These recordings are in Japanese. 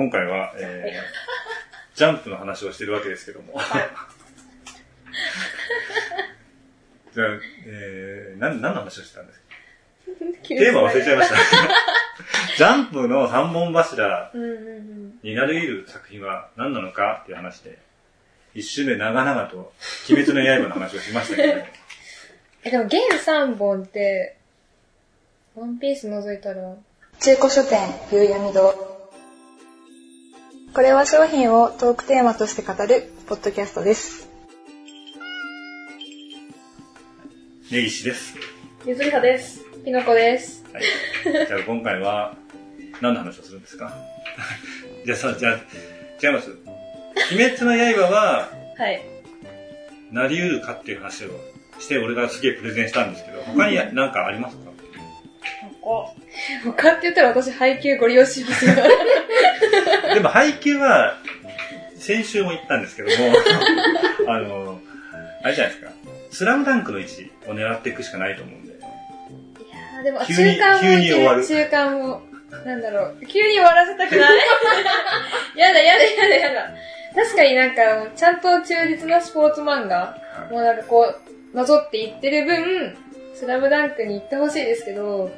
今回は、えー、ジャンプの話をしてるわけですけども。じゃあ、えー、何、何の話をしてたんですか？テーマ忘れちゃいました。ジャンプの三本柱になり得る作品は何なのか？っていう話で、一周目長々と鬼滅の刃の話をしましたけど、え、でも現3本って、ワンピース覗いたら、中古書店、夕闇堂。これは商品をトークテーマとして語るポッドキャストです。根岸です。ゆずりはです。ピノコです。はい。じゃあ今回は、何の話をするんですか？じゃあさ、じゃあ、違います。鬼滅の刃は、はい。なり得るかっていう話をして、俺がすげえプレゼンしたんですけど、他に何かありますか？他って言ったら私配給ご利用しますよ。でも配給は、先週も言ったんですけども、あの、あれじゃないですか。スラムダンクの位置を狙っていくしかないと思うんで。いやでも中間も急に終わる。中間も、なんだろう。急に終わらせたくない やだやだやだやだ。確かになんか、ちゃんと忠実なスポーツ漫画、もうなんかこう、なぞっていってる分、スラムダンクに行ってほしいですけど、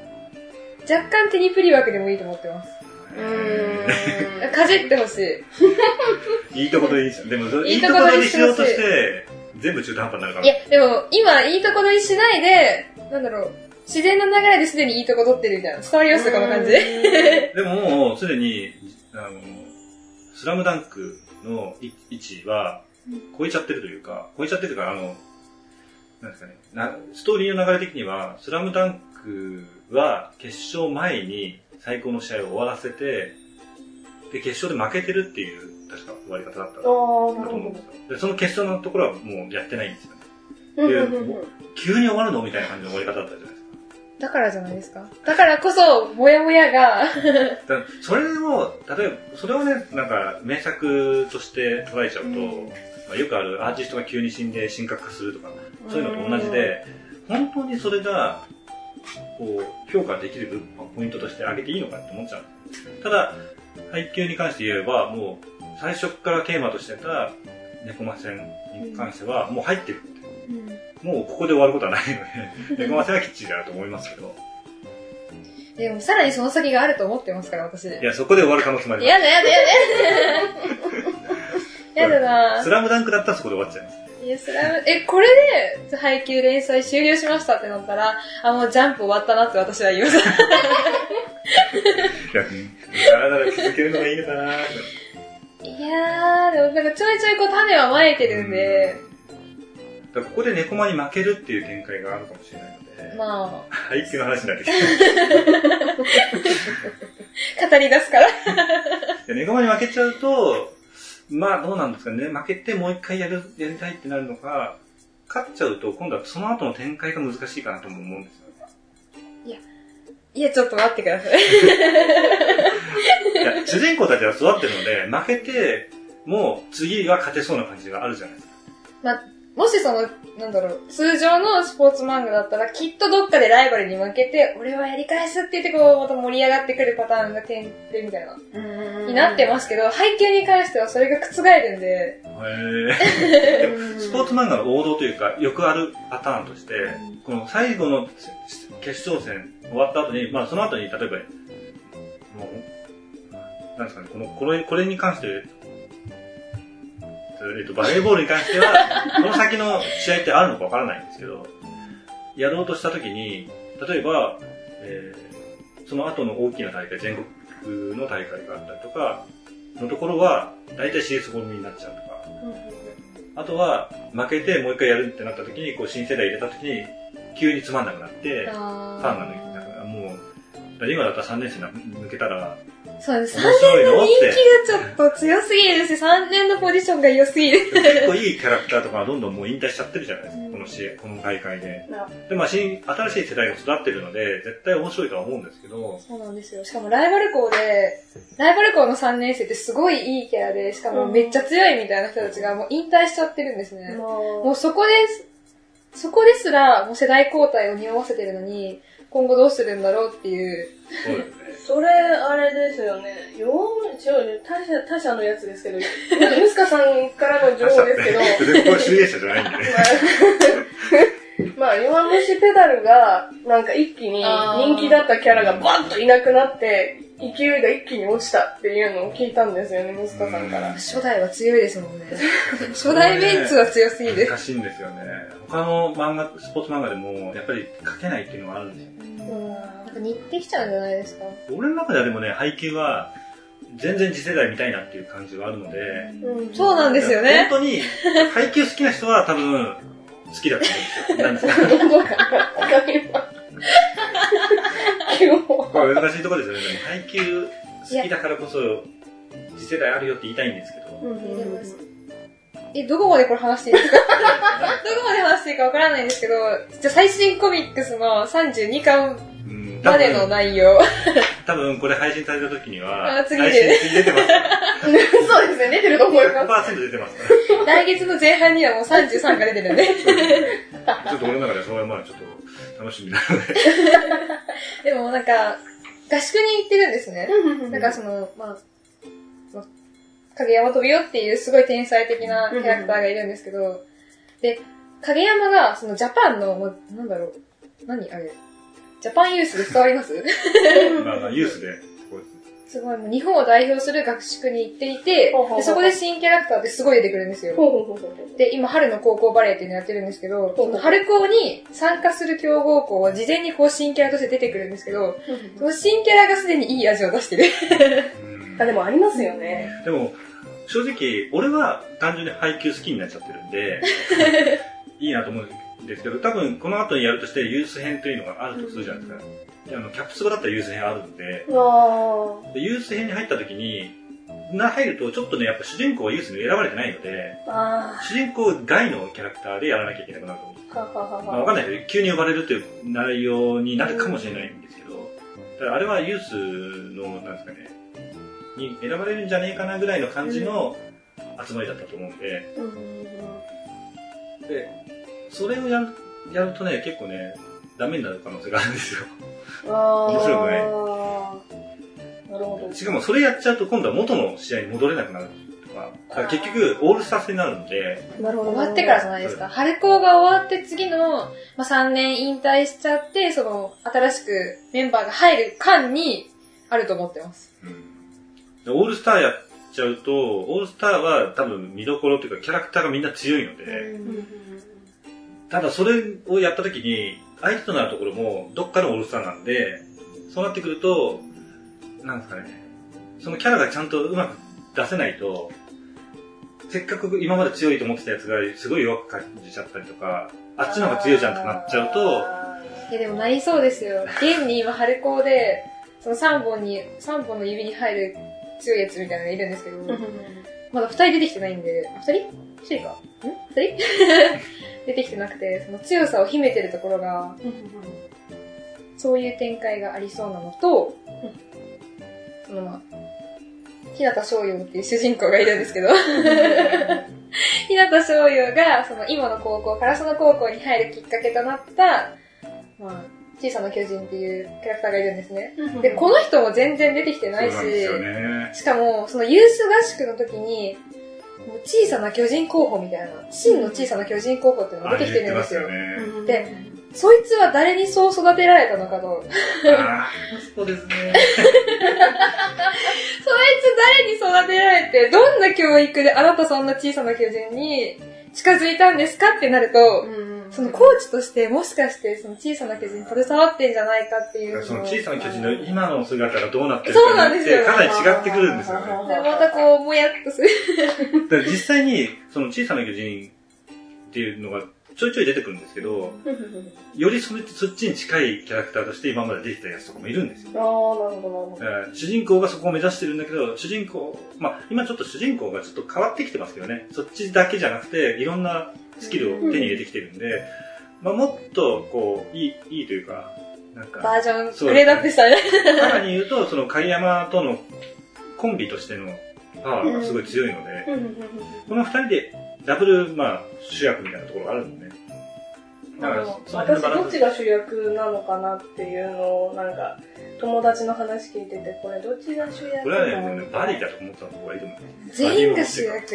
若干テニプリ枠でもいいと思ってます。うん。かじってほしい。いいとこ取りにしでも、いいとこ取りしようとして、全部中途半端になるから。いや、でも、今、いいとこ取りしないで、なんだろう、自然な流れですでにいいとこ取ってるみたいな。伝わりますかこの感じ。でももう、すでに、あの、スラムダンクの位置は、超えちゃってるというか、超えちゃってるから、あの、なんですかね、なストーリーの流れ的には、スラムダンクは決勝前に最高の試合を終わらせて、で、決勝で負けてるっていう、確か終わり方だったと思うんですよ。で、その決勝のところはもうやってないんですよね。で、急に終わるのみたいな感じの終わり方だったじゃないですか。だからじゃないですか。だからこそ、もやもやが それを、例えば、それをね、なんか、名作として捉えちゃうと、うんまあ、よくあるアーティストが急に死んで神格化するとか、そういうのと同じで、本当にそれが、こう、評価できるポイントとして挙げていいのかって思っちゃう。ただ、配給に関して言えば、もう、最初からテーマとしてた猫魔戦に関しては、もう入ってるって。うん、もうここで終わることはないので、猫魔戦はきっちりだと思いますけど。でも、さらにその先があると思ってますから、私。いや、そこで終わる可能性もあります。やだやだやだやだなスラムダンクだったらそこで終わっちゃいます。いや、スラム、え、これで、配給連載終了しましたってなったら、あ、もうジャンプ終わったなって私は言います。いや、だらだら続けるのがいいのかないやー、でもなんかちょいちょいこう種はまいてるんで。だここで猫間に負けるっていう展開があるかもしれないので。まあ。配給の話になってきた。語り出すから。猫間に負けちゃうと、まあどうなんですかね。負けてもう一回やる、やりたいってなるのか、勝っちゃうと今度はその後の展開が難しいかなとも思うんですよいや、いや、ちょっと待ってください。いや、主人公たちは育ってるので、負けて、もう次は勝てそうな感じがあるじゃないですか。まあ、もしその、なんだろう、通常のスポーツ漫画だったら、きっとどっかでライバルに負けて、俺はやり返すって言って、こう、また盛り上がってくるパターンが点でみたいな、になってますけど、配球に関してはそれが覆るんで。へスポーツ漫画の王道というか、よくあるパターンとして、この最後の決勝戦終わった後に、まあその後に、例えば、もう、なんですかね、この、これ、これに関してえっと、バレーボールに関しては、この先の試合ってあるのかわからないんですけど、やろうとしたときに、例えば、えー、その後の大きな大会、全国の大会があったりとか、のところは、大体 CS ホームになっちゃうとか、あとは、負けてもう一回やるってなった時に、こう、新世代入れた時に、急につまんなくなって、ファンが抜いて、だからもう、今だったら3年生抜けたら、そうです。3年の人気がちょっと強すぎるし、3年のポジションが良すぎる。結構いいキャラクターとかどんどんもう引退しちゃってるじゃないですか、うん、この試合、この大会で。で、まあ新、新しい世代が育ってるので、絶対面白いとは思うんですけど。そうなんですよ。しかもライバル校で、ライバル校の3年生ってすごいいいキャラで、しかもめっちゃ強いみたいな人たちがもう引退しちゃってるんですね。うん、もうそこで、そこですら、もう世代交代を匂わせてるのに、今後どうするんだろうっていう。そうですね。それ、あれですよね。よ違うね。他社、他社のやつですけど、ムスカさんからの情報ですけど、全然これ集英社じゃないんでね。まあ、弱虫ペダルが、なんか一気に人気だったキャラがバンといなくなって、勢いが一気に落ちたっていうのを聞いたんですよね、ムスカさんから。初代は強いですもんね。初代メンツは強すぎる。難しいんですよね。他の漫画、スポーツ漫画でも、やっぱり書けないっていうのがあるんですよ。なんか似てきちゃうんじゃないですか。俺の中ではでもね、配球は、全然次世代見たいなっていう感じがあるので、うんそうなんですよね。本当に、配球好きな人は多分、好きだと思うんですよ。なんですか？どこかわかります。これ難しいところですよね。でも配球好きだからこそ、次世代あるよって言いたいんですけど。え、どこまでこれ話していいですかどこまで話していいかわからないんですけど、じゃあ最新コミックスの32巻までの分、内容。多分これ配信された時には、あ次で出てます。そうですね、出てると思います。100%出てますから。来月の前半にはもう33が出てるんで。ちょっと俺の中ではそれはまあちょっと楽しみなので。でもなんか、合宿に行ってるんですね。なんかその、まあ、まあ影山飛びよっていうすごい天才的なキャラクターがいるんですけど、で、影山がそのジャパンの、もうなんだろう、何あれ、ジャパンユースで伝わります？まあまあユースで、すごい、もう日本を代表する合宿に行っていてそこで新キャラクターってすごい出てくるんですよ。で、今、春の高校バレーっていうのやってるんですけど、春高に参加する強豪校は事前にこう新キャラとして出てくるんですけど、その新キャラがすでにいい味を出してる。う んあ、でもありますよね。でも、正直、俺は単純に配球好きになっちゃってるんで、いいなと思うんですけど、多分この後にやるとしてユース編というのがあるとするじゃないですか。であのキャプツバだったらユース編あるんで、わでユース編に入った時に、な入るとちょっとね、やっぱ主人公はユースに選ばれてないので、主人公外のキャラクターでやらなきゃいけなくなると思う。ー。はははまあ、わは。かんないけど、急に呼ばれるという内容になるかもしれないんですけど、ただあれはユースの、なんですかね、に選ばれるんじゃねえかなぐらいの感じの集まりだったと思うんで、で、それをやるやるとね、結構ね、ダメになる可能性があるんですよ。あー面白くないなるほど。しかもそれやっちゃうと今度は元の試合に戻れなくなるとか、だから結局オールスター戦になるんで、なるほど。終わってからじゃないですか。春高が終わって次の、まあ、3年引退しちゃって、その、新しくメンバーが入る間に、あると思ってます。でオールスターやっちゃうと、オールスターは多分見どころというかキャラクターがみんな強いので、ただそれをやった時に、相手となるところもどっかのオールスターなんで、そうなってくると、なんですかね、そのキャラがちゃんとうまく出せないと、せっかく今まで強いと思ってたやつがすごい弱く感じちゃったりとか、あっちの方が強いじゃんってなっちゃうと、いや、でもなりそうですよ。現に今、春高で、その3本に、3本の指に入る強いやつみたいなのがいるんですけど、まだ2人出てきてないんで、あ2人 ?1 人かん ?2 人？出てきてなくて、その強さを秘めてるところが、そういう展開がありそうなのと、そのまあ、日向翔陽っていう主人公がいるんですけど、日向翔陽が、その今の高校、烏野高校に入るきっかけとなった、まあ、小さな巨人っていうキャラクターがいるんですね。で、この人も全然出てきてないし、ね。しかも、そのユース合宿の時に、もう小さな巨人候補みたいな、真の小さな巨人候補っていうのが出てきてるんですよ。で、そいつは誰にそう育てられたのかと。そうですね。誰に育てられて、どんな教育であなたそんな小さな巨人に近づいたんですかってなると、そのコーチとしてもしかしてその小さな巨人に携わってんじゃないかっていうそのを小さな巨人の今の姿がどうなってるかによってかなり違ってくるんですよね。でまたこう、もやっとする。実際に、その小さな巨人っていうのがちょいちょい出てくるんですけど、よりそれそっちに近いキャラクターとして今まで出てたやつとかもいるんですよ。ああ、なるほど、なるほだから主人公がそこを目指してるんだけど、主人公、まあ今ちょっと主人公がちょっと変わってきてますけどね、そっちだけじゃなくて、いろんなスキルを手に入れてきてるんで、まあもっとこう、いい、いいというか、なんか、バージョン、グレードアップしたね。さらに言うと、その影山とのコンビとしてのパワーがすごい強いので、ど。この二人でダブル、まあ、主役みたいなところがあるんでね。だからもその辺私どっちが主役なのかなっていうのをなんか友達の話聞いててこれどっちが主役これはなのね、バディだと思った方がいいと思う。全員が主役。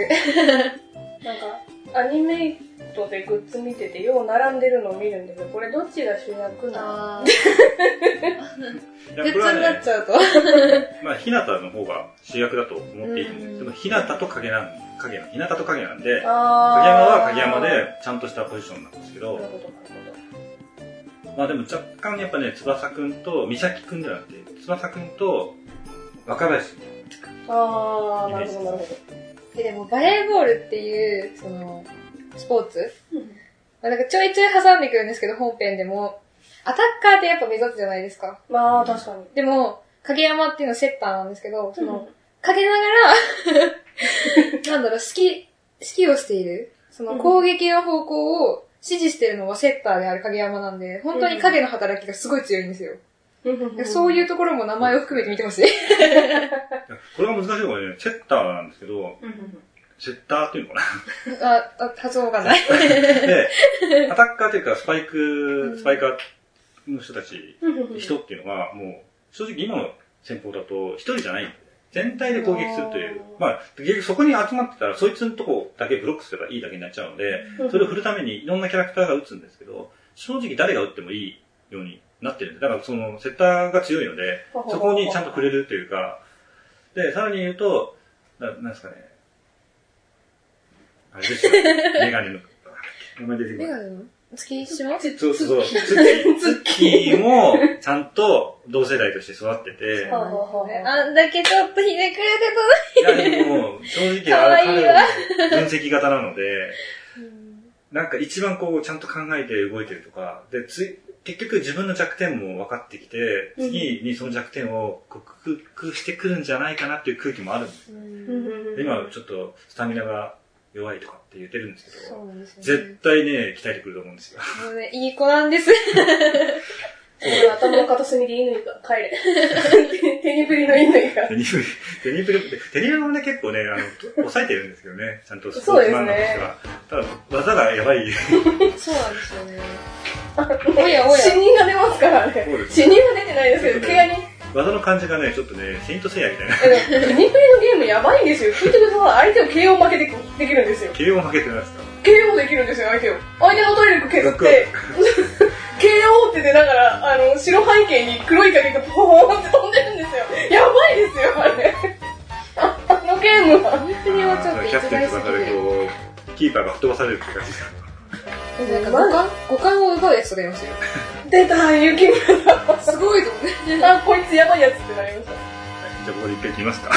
なんかアニメイトでグッズ見ててよう並んでるのを見るんだけどこれどっちが主役なの？グッズになっちゃうと。まあ、ひなたの方が主役だと思っていいと思うんです。でも、ひなたと影なん、影の、ひなたと影なんで、影山は影山でちゃんとしたポジションなんですけど。なる、ほどなるまあでも若干やっぱね、翼くんと、美咲くんじゃなくて、翼くんと若林ああなるほどなるほえでもバレーボールっていう、その、スポーツ？どまあなんかちょいちょい挟んでくるんですけど、本編でも。アタッカーってやっぱ目指すじゃないですか。まあ確かに。でも、影山っていうのはセッターなんですけど、その、影ながら、なんだろう、指揮、指揮をしている。その攻撃の方向を指示してるのはセッターである影山なんで、本当に影の働きがすごい強いんですよ。そういうところも名前を含めて見てほしい。これが難しいのがね、セッターなんですけど、セッターっていうのかあ、あ発音わかんない。な。で、アタッカーっていうか、スパイク、スパイカーの人たち、人っていうのが、もう、正直今の戦法だと、一人じゃないんで、全体で攻撃するという。まあ、結局そこに集まってたら、そいつのとこだけブロックすればいいだけになっちゃうので、それを振るためにいろんなキャラクターが打つんですけど、正直誰が打ってもいいようになってるんで、だからその、セッターが強いので、そこにちゃんと触れるというか、で、さらに言うと、ななんですかね、あれですよ、メガネの、名前出てくる。メガネの？月島そうそうそう。ツッキー、ツッキーも、ちゃんと同世代として育ってて、はあんだけちょっとひねくれていや、でも、正直、可愛いわ彼は分析型なので、なんか一番こう、ちゃんと考えて動いてるとか、で、つい、結局自分の弱点も分かってきて、次にその弱点を克服してくるんじゃないかなっていう空気もあるんです今ちょっとスタミナが弱いとかって言ってるんですけそど、ね。絶対ね、鍛えてくると思うんですよ。もうね、いい子なんです。俺頭の片隅で乾が帰れ。手に振りの乾が。テニプリ、テニプリって、テニプリもね、結構ね、あの、抑えてるんですけどね、ちゃんとスポーツマンとしては。ただ、技がやばい。そうなんですよね。おやおや。死人が出ますからねそうで。す死人は出てないですけど、怪我人。技の感じがね、ちょっとね、セイントセイヤみたいな。えでもテニプリのゲームやばいんですよ。聞いてください。相手を KO 負けでできるんですよ。KO 負けてないですか KO できるんですよ、相手を。相手の体力削って、KO って出ながら、あの、白背景に黒い影がポーンって飛んでるんですよ。やばいですよ、あれ。ああのゲームは。それはちょっとキャプテン。翼でこう、キーパーが吹っ飛ばされるって感じですなんか五感五感を奪うやつとかいますよ。出た、雪村すごいと思って。あ、こいつやばいやつってなりました。じゃあここで一回切りますか。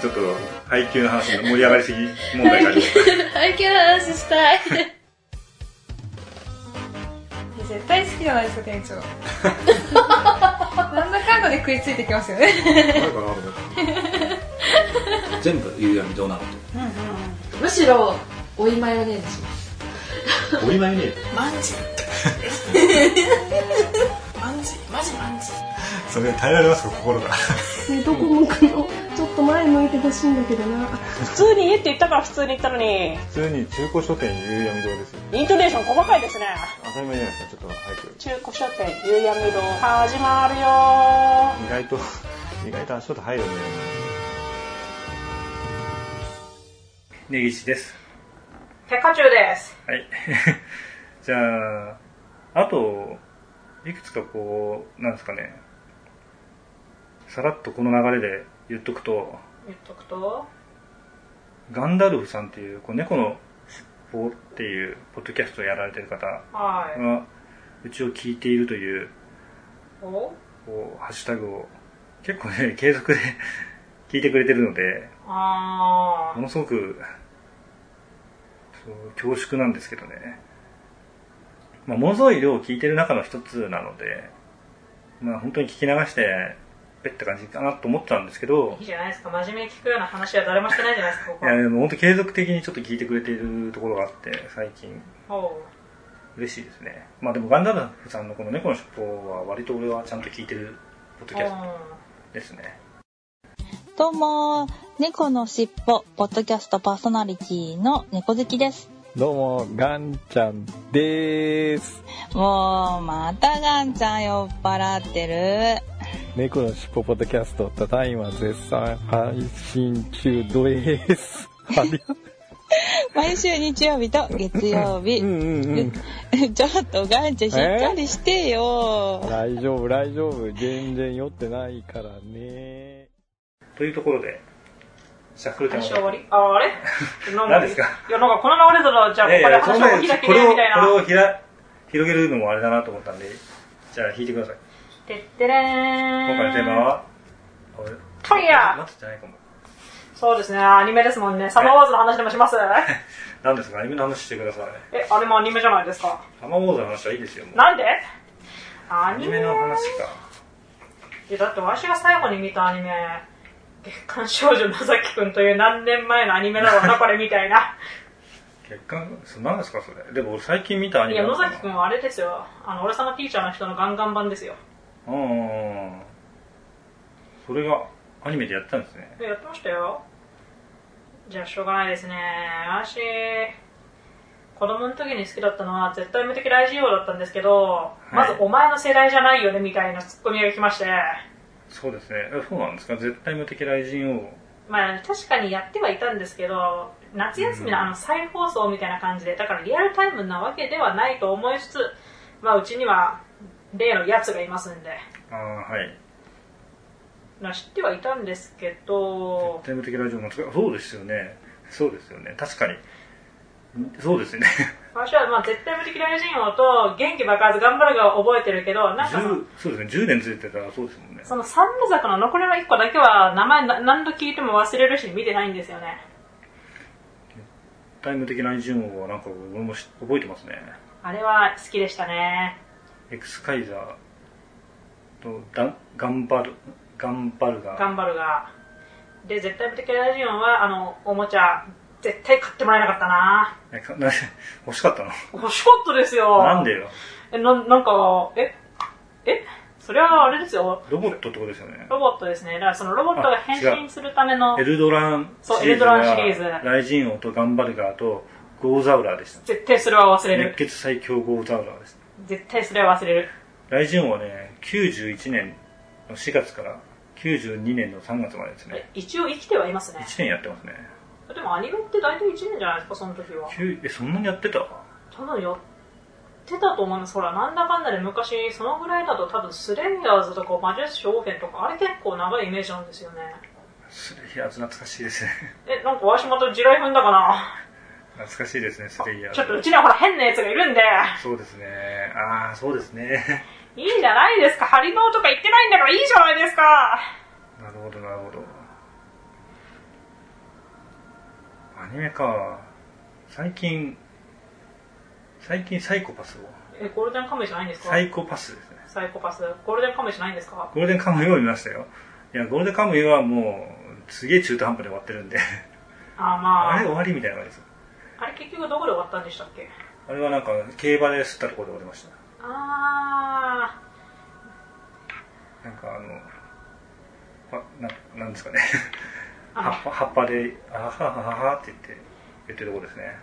ちょっと、配給の話の盛り上がりすぎ問題があります。配給の話したい。絶対好きじゃないですか、店長。なんだかんだで食いついてきますよね。全部夕闇どうなのとむしろおいマヨネーズしますおりまいね。マンジ？マンジ？マジマンジ？それ耐えられますか、心が。ね、どこ向くの？ちょっと前向いてほしいんだけどな。普通に家って言ったから普通に言ったのに、普通に中古書店夕闇堂ですよ。イントネーション細かいですね。当たり前じゃないですか、ちょっと早く。中古書店、夕闇堂、始まるよ意外と、意外と足音入るね。根岸です。結果中です。はい。じゃあ、あと、いくつかこう、なんですかね、さらっとこの流れで言っとくと、言っとくと、ガンダルフさんっていう、こう猫の尻尾っていう、ポッドキャストをやられてる方はい。が、うちを聞いているという、お？こう、ハッシュタグを、結構ね、継続で 聞いてくれてるので、あものすごく、恐縮なんですけどね。まあ、ものすごい量を聞いてる中の一つなので、まあ、本当に聞き流して、ペッって感じかなと思ったんですけどー。いい、じゃないですか。真面目に聞くような話は誰もしてないじゃないですか、ここいや、でも本当継続的にちょっと聞いてくれているところがあって、最近、おう嬉しいですね。まあでもガンダルフさんのこの猫の尻尾は割と俺はちゃんと聞いてるポッドキャストですね。どうも、猫のしっぽ、ポッドキャストパーソナリティの猫好きです。どうも、ガンちゃんでーす。もう、またガンちゃん酔っ払ってる。猫のしっぽポッドキャスト、ただいま絶賛配信中です。毎週日曜日と月曜日。うんうんうん。ちょっとガンちゃんしっかりしてよ。大丈夫、大丈夫。全然酔ってないからね。というところで、シャッフルちゃん話終わりあ、あれ？何ですか？いや、なんかこの流れだら、じゃあ、ここで話を開きこれを、こでみたいな。れをひら広げるのもあれだなと思ったんで、じゃあ弾いてください。てってれーん。今回のテーマは、ファイヤー待ってじゃないかも。そうですね、アニメですもんね。サマーウォーズの話でもします？何ですか？アニメの話してください。え、あれもアニメじゃないですか？サマーウォーズの話はいいですよ。なんで？アアニメの話か。いや、だってわしが最後に見たアニメ、月刊少女野崎くんという何年前のアニメだろうな、これみたいな。月刊、そ何ですかそれ。でも俺最近見たアニいや、メなのかな野崎くんはあれですよ。あの、俺様ティーチャーの人のガンガン版ですよ。うん。それがアニメでやってたんですね。えやってましたよ。じゃあ、しょうがないですね。私、子供の時に好きだったのは絶対無敵大事業だったんですけど、まずお前の世代じゃないよねみたいなツッコミが来まして、そうですね。えそうなんですか？絶対無敵雷神を。まあ確かにやってはいたんですけど、夏休みのあの再放送みたいな感じで、だからリアルタイムなわけではないと思いつつ、まあうちには例のやつがいますんで、ああ、はい。まあ知ってはいたんですけど、絶対無敵。そうですよね。そうですよね。確かに。そうですよね。私はまあ絶対無敵大臣王と元気爆発頑張るが覚えてるけど、なんかその10そうですね。10年ついてたらそうですもんね。その三部作の残りの1個だけは名前な何度聞いても忘れるし見てないんですよね。タイム的雷神王はなんか俺もし覚えてますね。あれは好きでしたね。エクスカイザーとダガンバル、ガンバルガー。頑張るが。で、絶対無敵大臣王は、あの、おもちゃ、絶対買ってもらえなかったなえかな 欲しかったの？欲しかったですよ。なんでよ？え、な、なんか、ええ？それはあれですよ。ロボットってことですよね。ロボットですね。だからそのロボットが変身するためのエ、ルドランそうエルドランシリーズライジン王とガンバルガーとゴーザウラーでした。絶対それは忘れる。熱血最強ゴーザウラーです。絶対それは忘れる。ライジン王はね、91年の4月から92年の3月までですね。一応生きてはいますね。1年やってますね。でもアニメって大体1年じゃないですか、その時は。9え、そんなにやってた？多分やってたと思います。ほら、なんだかんだで昔、そのぐらいだと多分スレイヤーズとか魔術師オーフェンとか、あれ結構長いイメージなんですよね。スレイヤーズ懐かしいですね。え、なんかわしまた地雷踏んだかな？懐かしいですね、スレイヤーズ。ちょっとうちにはほら変なやつがいるんで、そうですね。ああ、そうですね。いいじゃないですか。ハリノーとか言ってないんだからいいじゃないですか。なるほど、なるほど。アニメか。最近、最近サイコパスを。え、ゴールデンカムイじゃないんですか？サイコパスですね。サイコパス。ゴールデンカムイじゃないんですか？ゴールデンカムイを見ましたよ。いや、ゴールデンカムイはもう、すげえ中途半端で終わってるんで。あ、まあ。あれ終わりみたいな感じです。あれ結局どこで終わったんでしたっけ？あれはなんか、競馬で吸ったところで終わりました。あなんかあの、あななんですかね。あ葉っぱで、あははははって言って、言ってるとこですね。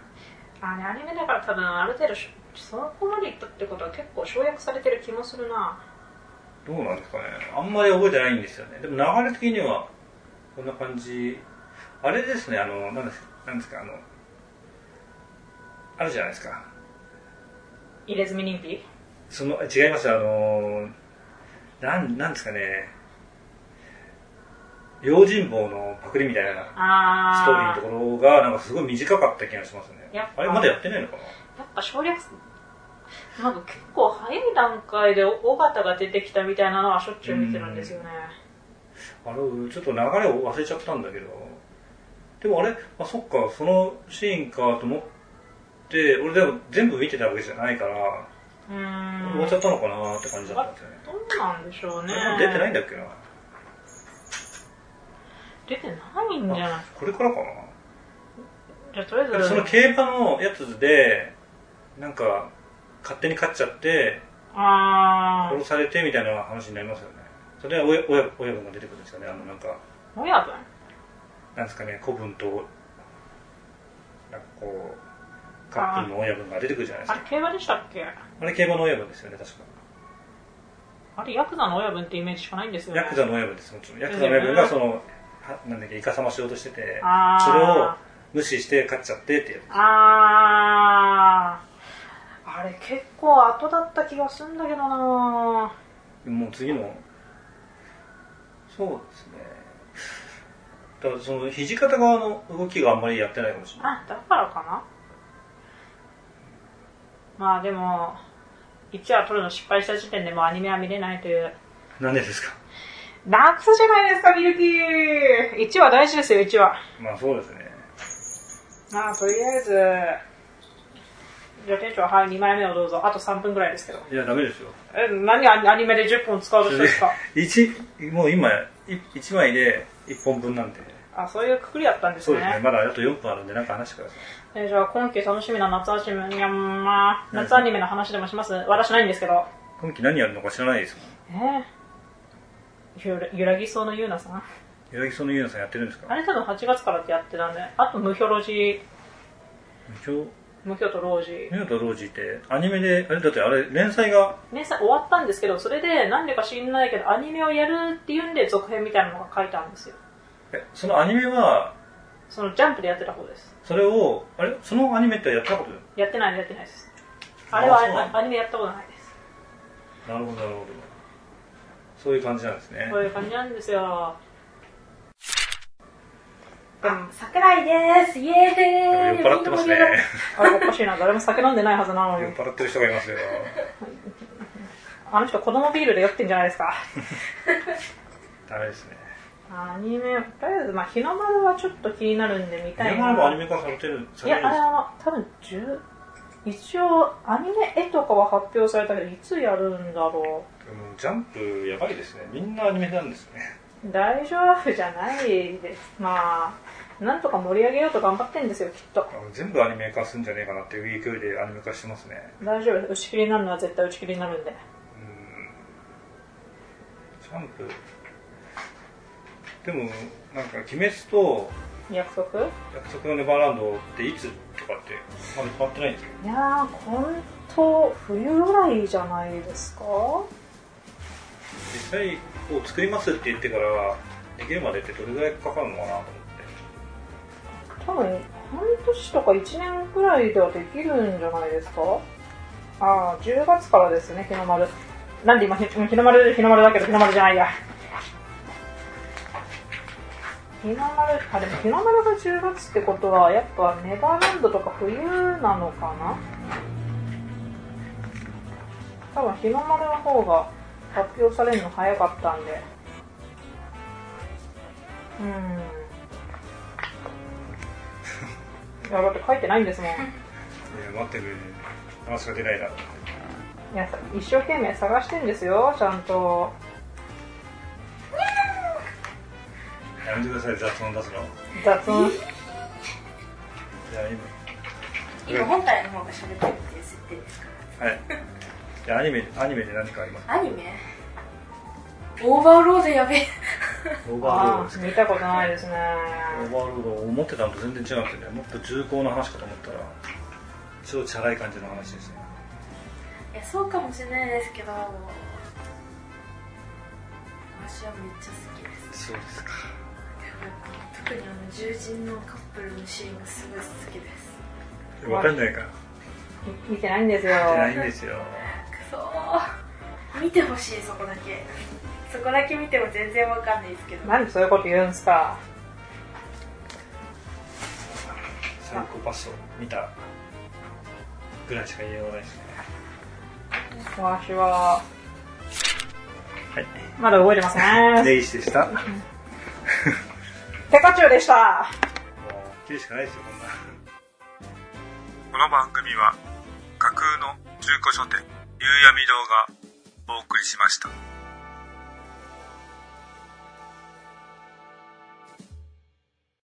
ー。あれアニメだから多分ある程度し、そのこまでいったってことは結構省略されてる気もするな。どうなんですかね。あんまり覚えてないんですよね。でも流れ的には、こんな感じ。あれですね、あの、なんですなんですか、あの、あるじゃないですか。入れ墨認否その、違います、あの、なん、なんですかね。用心棒のパクリみたいな。ストーリーのところが、なんかすごい短かった気がしますね。あれまだやってないのかな？やっぱ省略す、なんか結構早い段階で尾形が出てきたみたいなのはしょっちゅう見てるんですよね。あれ、ちょっと流れを忘れちゃったんだけど。でもあれ、あ、そっか、そのシーンかと思って、俺でも全部見てたわけじゃないから、うーん。終わっちゃったのかなって感じだったんですよね。どうなんでしょうね。出てないんだっけな？出てないんじゃない？これからかな？じゃあとりあえず、その競馬のやつで、なんか、勝手に勝っちゃって。殺されてみたいな話になりますよね。それは親親親分が出てくるんですよね。あの、なんか、親分？なんですかね、古文と、なんかこう、カップルの親分が出てくるじゃないですか。あれ競馬でしたっけ？あれ競馬の親分ですよね、確か。あれヤクザの親分ってイメージしかないんですよね。ヤクザの親分です、もちろん。ヤクザの親分がその、はなんだっけ、イカサマしようとしてて、それを無視して勝っちゃってって。あー。あれ結構後だった気がするんだけどなもう次の、そうですね。だからその、土方側の動きがあんまりやってないかもしれない。あ、だからかなまあでも、1話撮るの失敗した時点でもうアニメは見れないという。なんでですか？夏じゃないですか、ミルキー !1 話大事ですよ、1話。まあそうですね。まあ、とりあえず、じゃあ店長、はい、2枚目をどうぞ。あと3分ぐらいですけど。いや、ダメですよ。え、何アニメで10本使おうとしですか？一もう今、1枚で1本分なんで。あ、そういうくくりだったんですね。そうですね。まだあと4分あるんで、なんか話してください。えじゃあ今期楽しみな夏アニメ、いや、まあ、夏アニメの話でもします？私ないんですけど。今期何やるのか知らないですもん。えー、ゆらゆらぎそうのゆうなさん？ゆらぎそうのゆうなさんやってるんですか？あれ多分8月からってやってたんで、あと無表ロジ、今日、無表とロージ。ミュートロージって、アニメで、あれだってあれ、連載が、連載終わったんですけど、それでなんでか知んないけど、アニメをやるっていうんで続編みたいなのが書いてあるんですよ。え、そのアニメは、そのジャンプでやってた方です。それを、あれ？そのアニメってやったこと？やってないやってないです。あれはあそうなの？アニメやったことないです。なるほど、なるほど。そういう感じなんですね。そういう感じなんですよ。でも、桜井ですイエーイ酔っ払ってますね。あれおかしいな、誰も酒飲んでないはずなのに。酔っ払ってる人がいますよ。あの人子供ビールで酔ってんじゃないですか。ダメですね。アニメ、とりあえず、まあ、日の丸はちょっと気になるんで見たい日本もアニな。メ化されてる、さいや、あれは、多分10、一応、アニメ絵とかは発表されたけど、いつやるんだろもうジャンプやばいですね。みんなアニメなんですね。う。大丈夫じゃないです。まあ、なんとか盛り上げようと頑張ってんですよ、きっと。全部アニメ化するんじゃねえかなっていう勢いでアニメ化してますね。大丈夫。打ち切りになるのは絶対打ち切りになるんで。ジャンプ。でも、なんか、鬼滅と約束？い約束のネバーランドっていつとかって、まだ決まってないんですよ。やー、本当冬ぐらいじゃないですか？実際、こう作りますって言ってから、できるまでってどれぐらいかかるのかなと思って。多分、半年とか1年くらいではできるんじゃないですか？ああ、10月からですね、日の丸。なんで今、日の丸、日の丸だけど日の丸じゃないや。日の丸、あ、でも日の丸が10月ってことは、やっぱネバーランドとか冬なのかな？多分日の丸の方が発表されるの早かったんで。うん。いや、だって書いてないんですもん。いや、待ってくれ。話が出ないだろう。いや、一生懸命探してんですよ、ちゃんと。やめてください、雑音出すの。雑音。じゃあ今。今本体の方が喋ってるっていう設定ですかはい。じゃあアニメ、アニメで何かありますアニメ？オーバーロードやべえ。オーバーロードあですか見たことないですね。オーバーロード思ってたのと全然違くてね、もっと重厚な話かと思ったら、超チャラい感じの話ですね。いや、そうかもしれないですけど、私はめっちゃ好きです。そうですか。特にあの、獣人のカップルのシーンがすごい好きです。わかんないか。見てないんですよ。見てないんですよ。見てほしい、そこだけ。そこだけ見ても全然わかんないですけど。なんでそういうこと言うんすか？サイコパスを見たぐらいしか言いようがないですね。わしは、はい。まだ覚えてません。ネイシでした。も ペカチュウでした。う、切るしかないですよ、こんな。この番組は架空の中古書店夕闇堂がお送りしました。